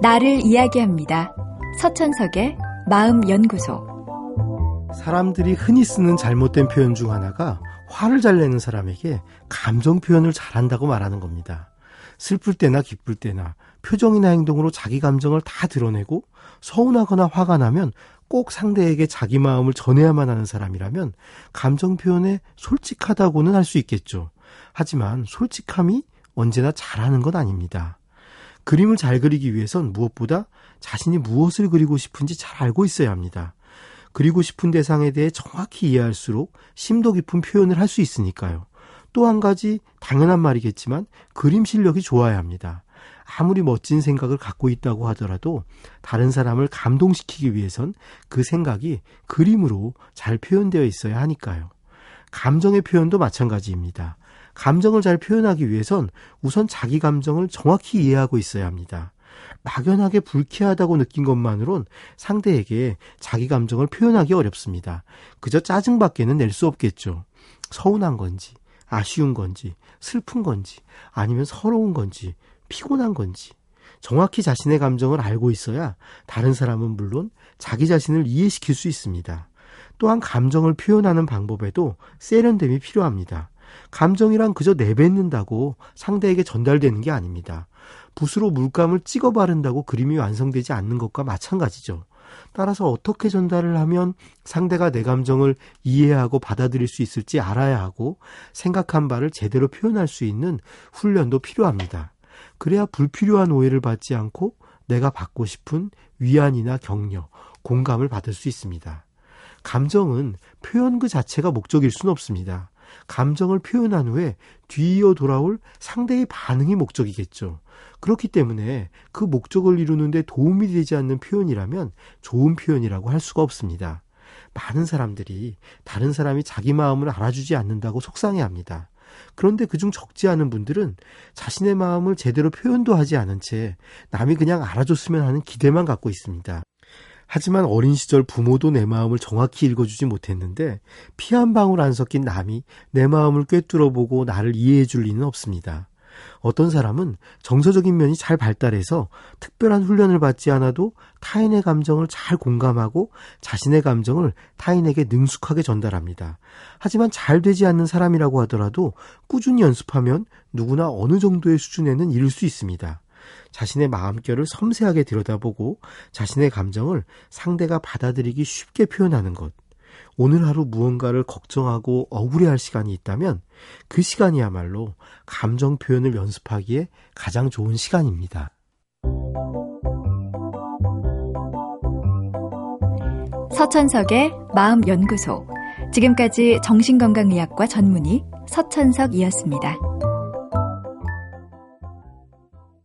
나를 이야기합니다. 서천석의 마음연구소. 사람들이 흔히 쓰는 잘못된 표현 중 하나가 화를 잘 내는 사람에게 감정 표현을 잘한다고 말하는 겁니다. 슬플 때나 기쁠 때나 표정이나 행동으로 자기 감정을 다 드러내고 서운하거나 화가 나면 꼭 상대에게 자기 마음을 전해야만 하는 사람이라면 감정 표현에 솔직하다고는 할 수 있겠죠. 하지만 솔직함이 언제나 잘하는 건 아닙니다. 그림을 잘 그리기 위해선 무엇보다 자신이 무엇을 그리고 싶은지 잘 알고 있어야 합니다. 그리고 싶은 대상에 대해 정확히 이해할수록 심도 깊은 표현을 할 수 있으니까요. 또 한 가지 당연한 말이겠지만 그림 실력이 좋아야 합니다. 아무리 멋진 생각을 갖고 있다고 하더라도 다른 사람을 감동시키기 위해선 그 생각이 그림으로 잘 표현되어 있어야 하니까요. 감정의 표현도 마찬가지입니다. 감정을 잘 표현하기 위해선 우선 자기 감정을 정확히 이해하고 있어야 합니다. 막연하게 불쾌하다고 느낀 것만으론 상대에게 자기 감정을 표현하기 어렵습니다. 그저 짜증밖에는 낼 수 없겠죠. 서운한 건지, 아쉬운 건지, 슬픈 건지, 아니면 서러운 건지, 피곤한 건지. 정확히 자신의 감정을 알고 있어야 다른 사람은 물론 자기 자신을 이해시킬 수 있습니다. 또한 감정을 표현하는 방법에도 세련됨이 필요합니다. 감정이란 그저 내뱉는다고 상대에게 전달되는 게 아닙니다. 붓으로 물감을 찍어 바른다고 그림이 완성되지 않는 것과 마찬가지죠. 따라서 어떻게 전달을 하면 상대가 내 감정을 이해하고 받아들일 수 있을지 알아야 하고 생각한 바를 제대로 표현할 수 있는 훈련도 필요합니다. 그래야 불필요한 오해를 받지 않고 내가 받고 싶은 위안이나 격려, 공감을 받을 수 있습니다. 감정은 표현 그 자체가 목적일 수는 없습니다. 감정을 표현한 후에 뒤이어 돌아올 상대의 반응이 목적이겠죠. 그렇기 때문에 그 목적을 이루는데 도움이 되지 않는 표현이라면 좋은 표현이라고 할 수가 없습니다. 많은 사람들이 다른 사람이 자기 마음을 알아주지 않는다고 속상해 합니다. 그런데 그중 적지 않은 분들은 자신의 마음을 제대로 표현도 하지 않은 채 남이 그냥 알아줬으면 하는 기대만 갖고 있습니다. 하지만 어린 시절 부모도 내 마음을 정확히 읽어주지 못했는데 피 한 방울 안 섞인 남이 내 마음을 꿰뚫어보고 나를 이해해 줄 리는 없습니다. 어떤 사람은 정서적인 면이 잘 발달해서 특별한 훈련을 받지 않아도 타인의 감정을 잘 공감하고 자신의 감정을 타인에게 능숙하게 전달합니다. 하지만 잘 되지 않는 사람이라고 하더라도 꾸준히 연습하면 누구나 어느 정도의 수준에는 이룰 수 있습니다. 자신의 마음결을 섬세하게 들여다보고 자신의 감정을 상대가 받아들이기 쉽게 표현하는 것. 오늘 하루 무언가를 걱정하고 억울해할 시간이 있다면 그 시간이야말로 감정 표현을 연습하기에 가장 좋은 시간입니다. 서천석의 마음연구소. 지금까지 정신건강의학과 전문의 서천석이었습니다.